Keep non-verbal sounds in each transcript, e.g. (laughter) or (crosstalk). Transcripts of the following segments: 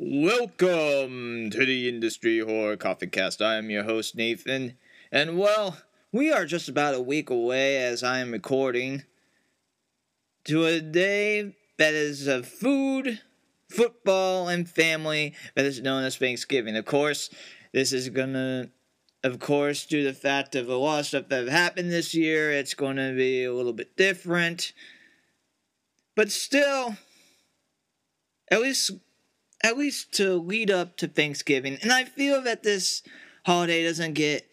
Welcome to the Industry Horror Coffee Cast. I am your host, Nathan. And well, we are just about a week away as I am recording to a day that is of food, football, and family that is known as Thanksgiving. Of course, this is gonna, of course, due to the fact of a lot of stuff that happened this year, it's gonna be a little bit different. But still, at least at least to lead up to Thanksgiving. And I feel that this holiday doesn't get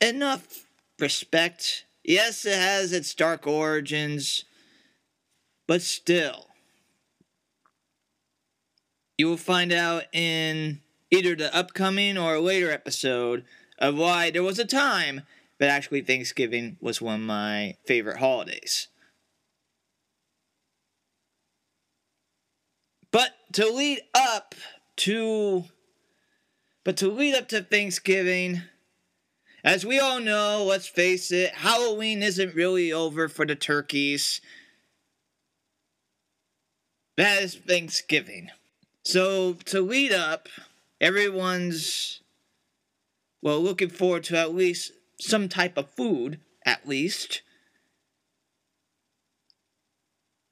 enough respect. Yes, it has its dark origins, but still. You will find out in either the upcoming or later episode of why there was a time that actually Thanksgiving was one of my favorite holidays. But to lead up to but to lead up to Thanksgiving, as we all know, let's face it, Halloween isn't really over for the turkeys. That is Thanksgiving. So to lead up, everyone's well looking forward to at least some type of food, at least.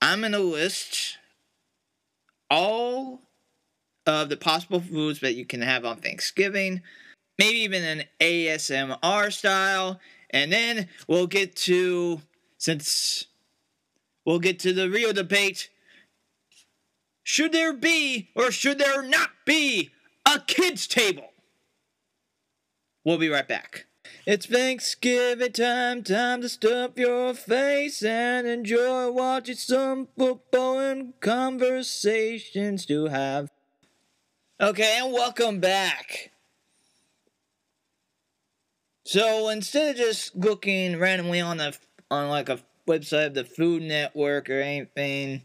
I'm in a list all of the possible foods that you can have on Thanksgiving, maybe even an ASMR style, and then we'll get to since we'll get to the real debate. Should there be or should there not be a kids table? We'll be right back. It's Thanksgiving time, time to stuff your face and enjoy watching some football and conversations to have. Okay, and welcome back. So instead of just looking randomly on the on like a website of the Food Network or anything,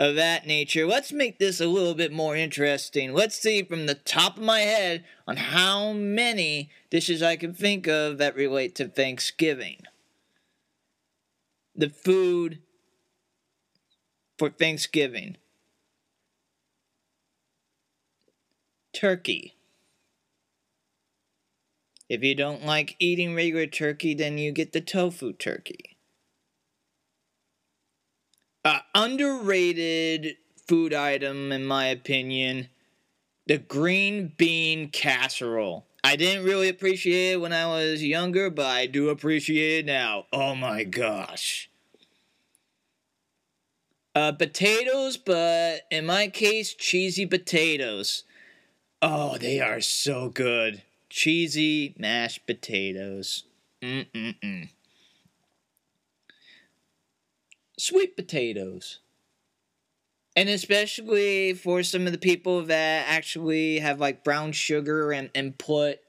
of that nature. Let's make this a little bit more interesting. Let's see from the top of my head on how many dishes I can think of that relate to Thanksgiving. The food for Thanksgiving turkey. If you don't like eating regular turkey, then you get the tofu turkey uh, underrated food item, in my opinion, the green bean casserole. I didn't really appreciate it when I was younger, but I do appreciate it now. Oh my gosh. Uh, potatoes, but in my case, cheesy potatoes. Oh, they are so good. Cheesy mashed potatoes. Mm-mm-mm sweet potatoes. And especially for some of the people that actually have like brown sugar and, and put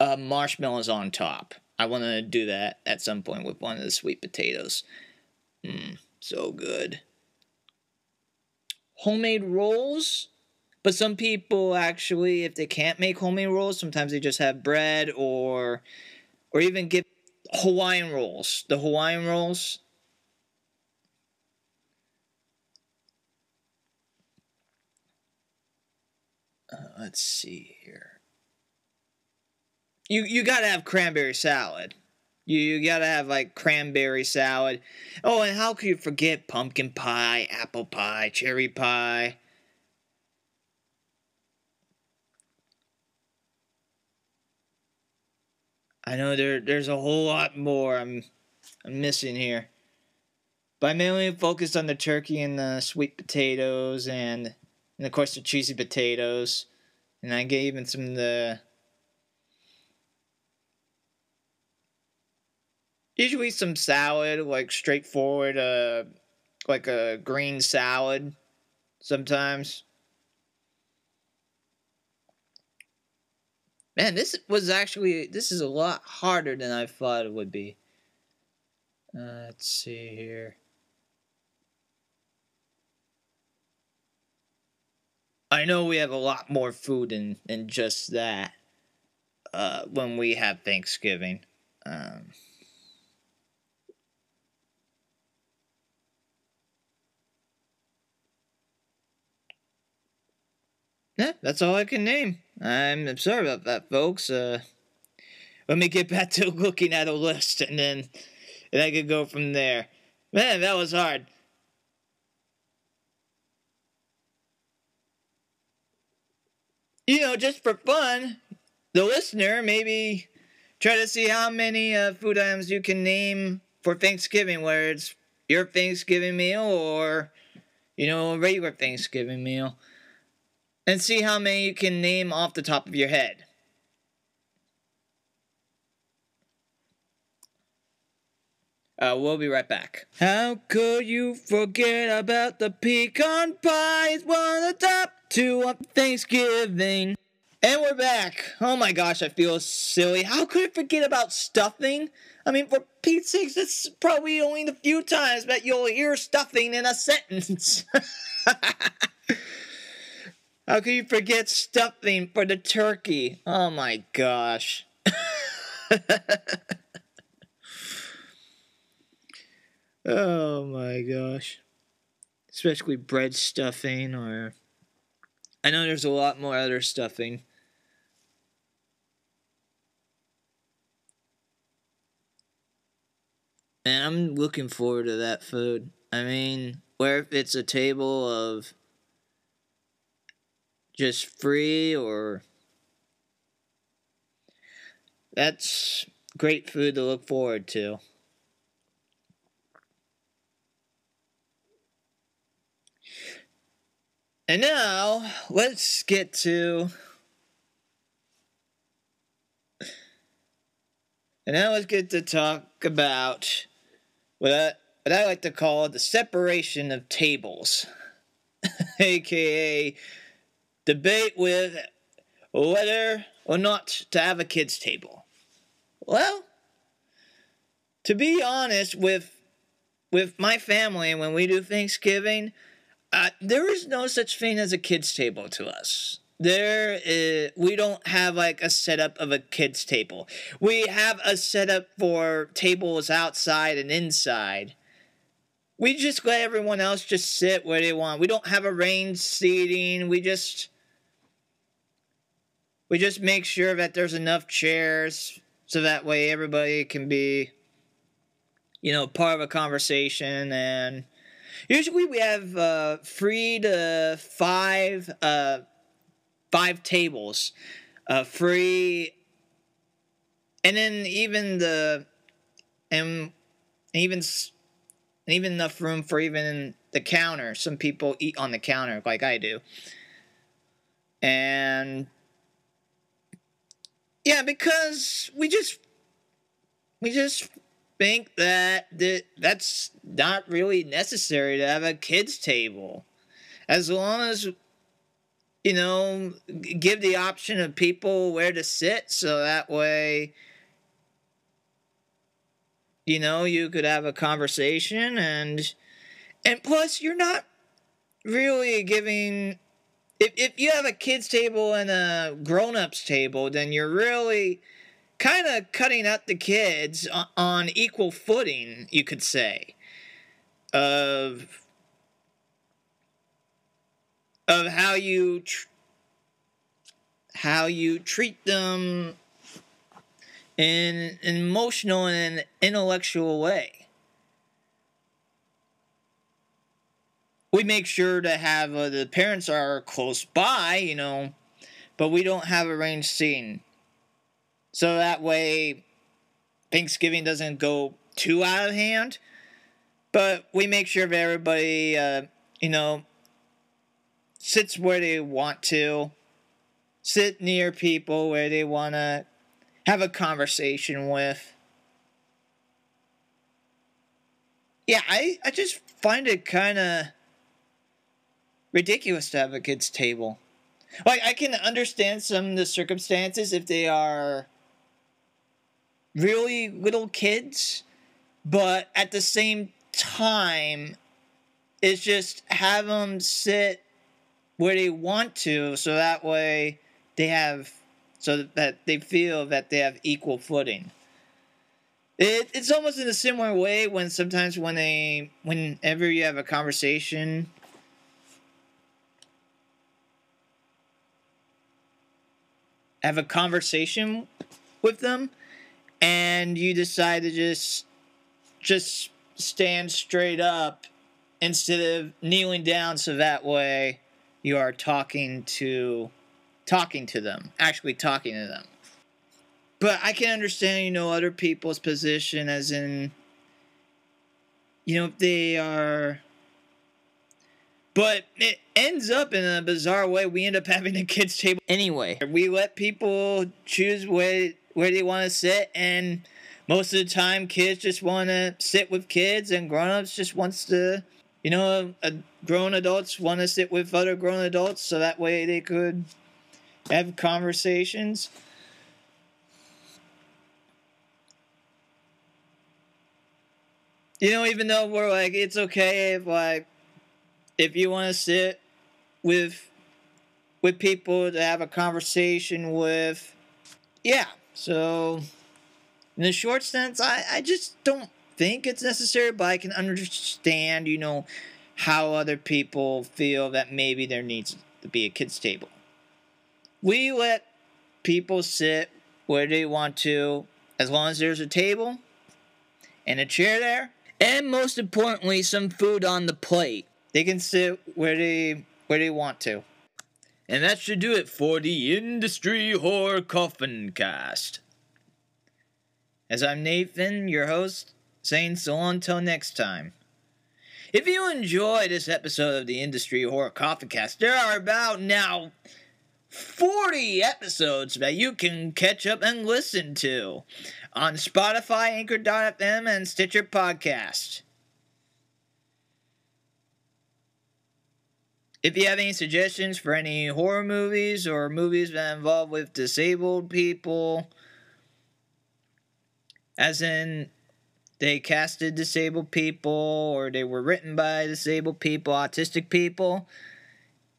uh, marshmallows on top. I want to do that at some point with one of the sweet potatoes. Mmm, so good. Homemade rolls. But some people actually, if they can't make homemade rolls, sometimes they just have bread or or even get Hawaiian rolls. The Hawaiian rolls, Uh, let's see here. You you gotta have cranberry salad. You you gotta have like cranberry salad. Oh, and how could you forget pumpkin pie, apple pie, cherry pie? I know there there's a whole lot more I'm I'm missing here. But I mainly focused on the turkey and the sweet potatoes and and of course the cheesy potatoes, and I gave him some of the usually some salad, like straightforward, uh, like a green salad, sometimes. Man, this was actually this is a lot harder than I thought it would be. Uh, let's see here. I know we have a lot more food than, than just that uh, when we have Thanksgiving. Um, yeah, that's all I can name. I'm sorry about that, folks. Uh, let me get back (laughs) to looking at a list, and then and I could go from there. Man, that was hard. You know, just for fun, the listener maybe try to see how many uh, food items you can name for Thanksgiving, whether it's your Thanksgiving meal or, you know, a regular Thanksgiving meal, and see how many you can name off the top of your head. Uh, we'll be right back. How could you forget about the pecan pie? It's one of the top two on Thanksgiving. And we're back. Oh my gosh, I feel silly. How could I forget about stuffing? I mean, for Pete's sakes, that's probably only the few times that you'll hear stuffing in a sentence. (laughs) How could you forget stuffing for the turkey? Oh my gosh. (laughs) oh my gosh. Especially bread stuffing, or. I know there's a lot more other stuffing. And I'm looking forward to that food. I mean, where if it's a table of just free or that's great food to look forward to. And now, let's get to. And now let's get to talk about what I, what I like to call the separation of tables, (laughs) aka debate with whether or not to have a kids' table. Well, to be honest with with my family when we do Thanksgiving, uh, there is no such thing as a kids' table to us. There, is, we don't have like a setup of a kids' table. We have a setup for tables outside and inside. We just let everyone else just sit where they want. We don't have arranged seating. We just we just make sure that there's enough chairs so that way everybody can be you know part of a conversation. And usually we have uh, three to five uh, five tables uh, free. And then even the and even even enough room for even the counter. Some people eat on the counter like i do. And yeah because we just we just think that, that that's not really necessary to have a kids table. As long as you know give the option of people where to sit so that way you know you could have a conversation and and plus you're not really giving if, if you have a kids table and a grown-ups table then you're really kind of cutting out the kids on equal footing, you could say, of of how you tr- how you treat them in an emotional and an intellectual way. We make sure to have uh, the parents are close by, you know, but we don't have arranged seating. So that way Thanksgiving doesn't go too out of hand. But we make sure that everybody, uh, you know, sits where they want to, sit near people where they want to have a conversation with. Yeah, I, I just find it kind of ridiculous to have a kid's table. Like, I can understand some of the circumstances if they are really little kids, but at the same time, it's just have them sit where they want to, so that way they have, so that they feel that they have equal footing. It, it's almost in a similar way when sometimes when they, whenever you have a conversation have a conversation with them and you decide to just just stand straight up instead of kneeling down so that way you are talking to talking to them actually talking to them. But i can understand you know other people's position as in you know if they are but it ends up in a bizarre way we end up having a kids table. Anyway. We let people choose where where they want to sit and most of the time kids just want to sit with kids and grown-ups just wants to you know uh, grown adults want to sit with other grown adults so that way they could have conversations. You know even though we're like it's okay if like if you want to sit with with people to have a conversation with yeah. So in the short sense i i just don't think it's necessary but i can understand you know how other people feel that maybe there needs to be a kids table. We let people sit where they want to as long as there's a table and a chair there and most importantly some food on the plate they can sit where they where they want to. And that should do it for the Industry Horror Coffee Cast. As I'm Nathan, your host, saying so until next time. If you enjoy this episode of the Industry Horror Coffee Cast, there are about now 40 episodes that you can catch up and listen to on Spotify, Anchor.fm, and Stitcher Podcast. If you have any suggestions for any horror movies or movies that involve with disabled people, as in they casted disabled people or they were written by disabled people, autistic people,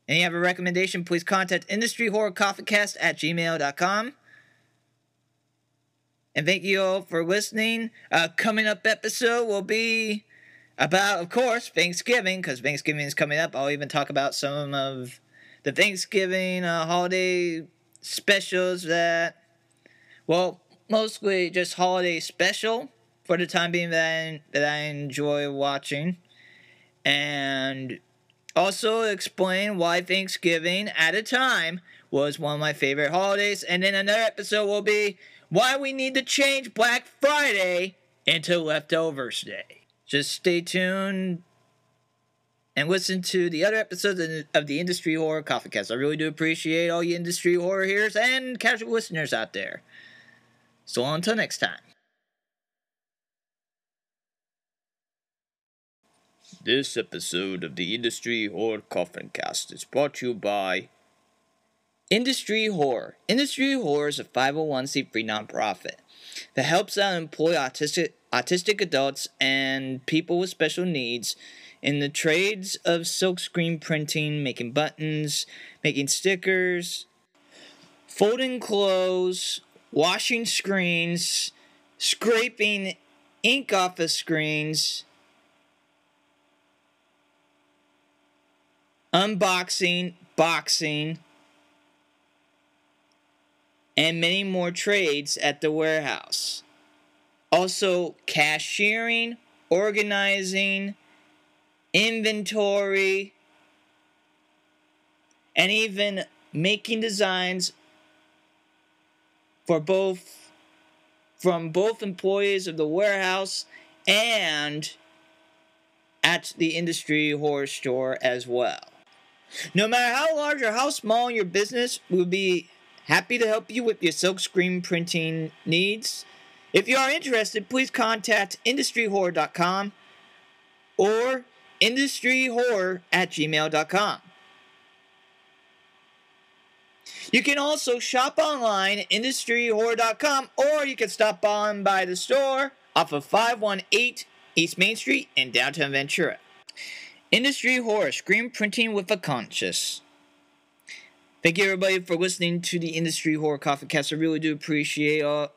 and you have a recommendation, please contact industryhorrorcoffeecast at gmail.com. And thank you all for listening. Uh, coming up episode will be about, of course, Thanksgiving, because Thanksgiving is coming up. I'll even talk about some of the Thanksgiving uh, holiday specials that, well, mostly just holiday special for the time being that I, that I enjoy watching. And also explain why Thanksgiving at a time was one of my favorite holidays. And then another episode will be why we need to change Black Friday into Leftovers Day. Just stay tuned and listen to the other episodes of the Industry Horror Coffee Cast. I really do appreciate all you industry horror hearers and casual listeners out there. So until next time. This episode of the Industry Horror Coffee Cast is brought to you by Industry Horror. Industry Horror is a 501c3 nonprofit that helps out employ autistic autistic adults and people with special needs in the trades of silkscreen printing, making buttons, making stickers, folding clothes, washing screens, scraping ink off of screens, unboxing, boxing, and many more trades at the warehouse. Also, cashiering, organizing, inventory, and even making designs for both from both employees of the warehouse and at the industry horror store as well. No matter how large or how small your business, we'll be happy to help you with your silkscreen printing needs if you are interested, please contact industryhorror.com or industryhorror at gmail.com. You can also shop online at industryhorror.com or you can stop on by the store off of 518 East Main Street in downtown Ventura. Industry Horror, screen printing with a conscience. Thank you everybody for listening to the Industry Horror Coffee Cast. I really do appreciate all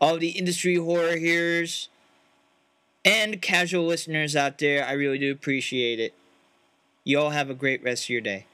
all the industry horror hearers and casual listeners out there. I really do appreciate it. You all have a great rest of your day.